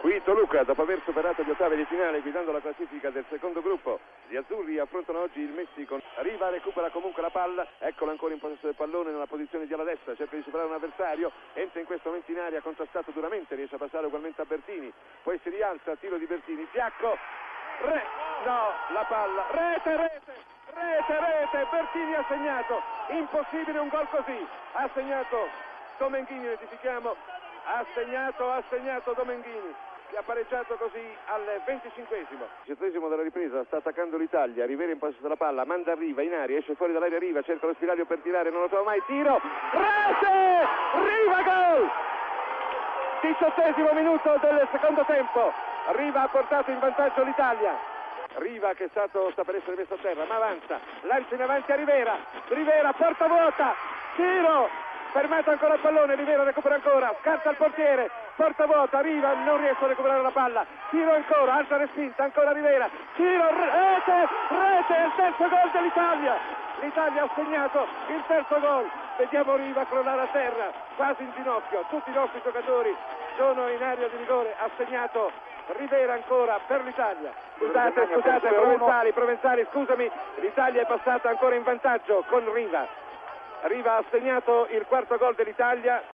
Qui Toluca, dopo aver superato gli ottavi di finale guidando la classifica del secondo gruppo, gli azzurri affrontano oggi il Messico. Riva recupera comunque la palla, eccolo ancora in possesso del pallone nella posizione di ala destra, cerca di superare un avversario, entra in questo momento in aria, contrastato duramente, riesce a passare ugualmente a Bertini, poi si rialza, tiro di Bertini, fiacco, re, no, la palla, rete, rete, rete, rete, Bertini ha segnato, impossibile un gol così, ha segnato Domenghini, identifichiamo, ha segnato, ha segnato Domenghini che ha pareggiato così al 25esimo. Diciottesimo della ripresa, sta attaccando l'Italia, Rivera in possesso della palla, manda a Riva in aria, esce fuori dall'aria Riva, cerca lo spiraglio per tirare, non lo trova mai, tiro, rete, Riva gol! Diciottesimo minuto del secondo tempo, Riva ha portato in vantaggio l'Italia. Riva che è stato, sta per essere messo a terra, ma avanza, lancia in avanti a Rivera, Rivera porta vuota, tiro, fermato ancora il pallone, Rivera recupera ancora, scarta il portiere, porta vuota, arriva, non riesce a recuperare la palla, tiro ancora, altra respinta, ancora Rivera, tiro, rete, rete, il terzo gol dell'Italia, l'Italia ha segnato il terzo gol, vediamo Riva crollare a terra, quasi in ginocchio, tutti i nostri giocatori sono in area di rigore, ha segnato Rivera ancora per l'Italia. Scusate, scusate, Provenzali, Provenzali, scusami, l'Italia è passata ancora in vantaggio con Riva. Riva ha segnato il quarto gol dell'Italia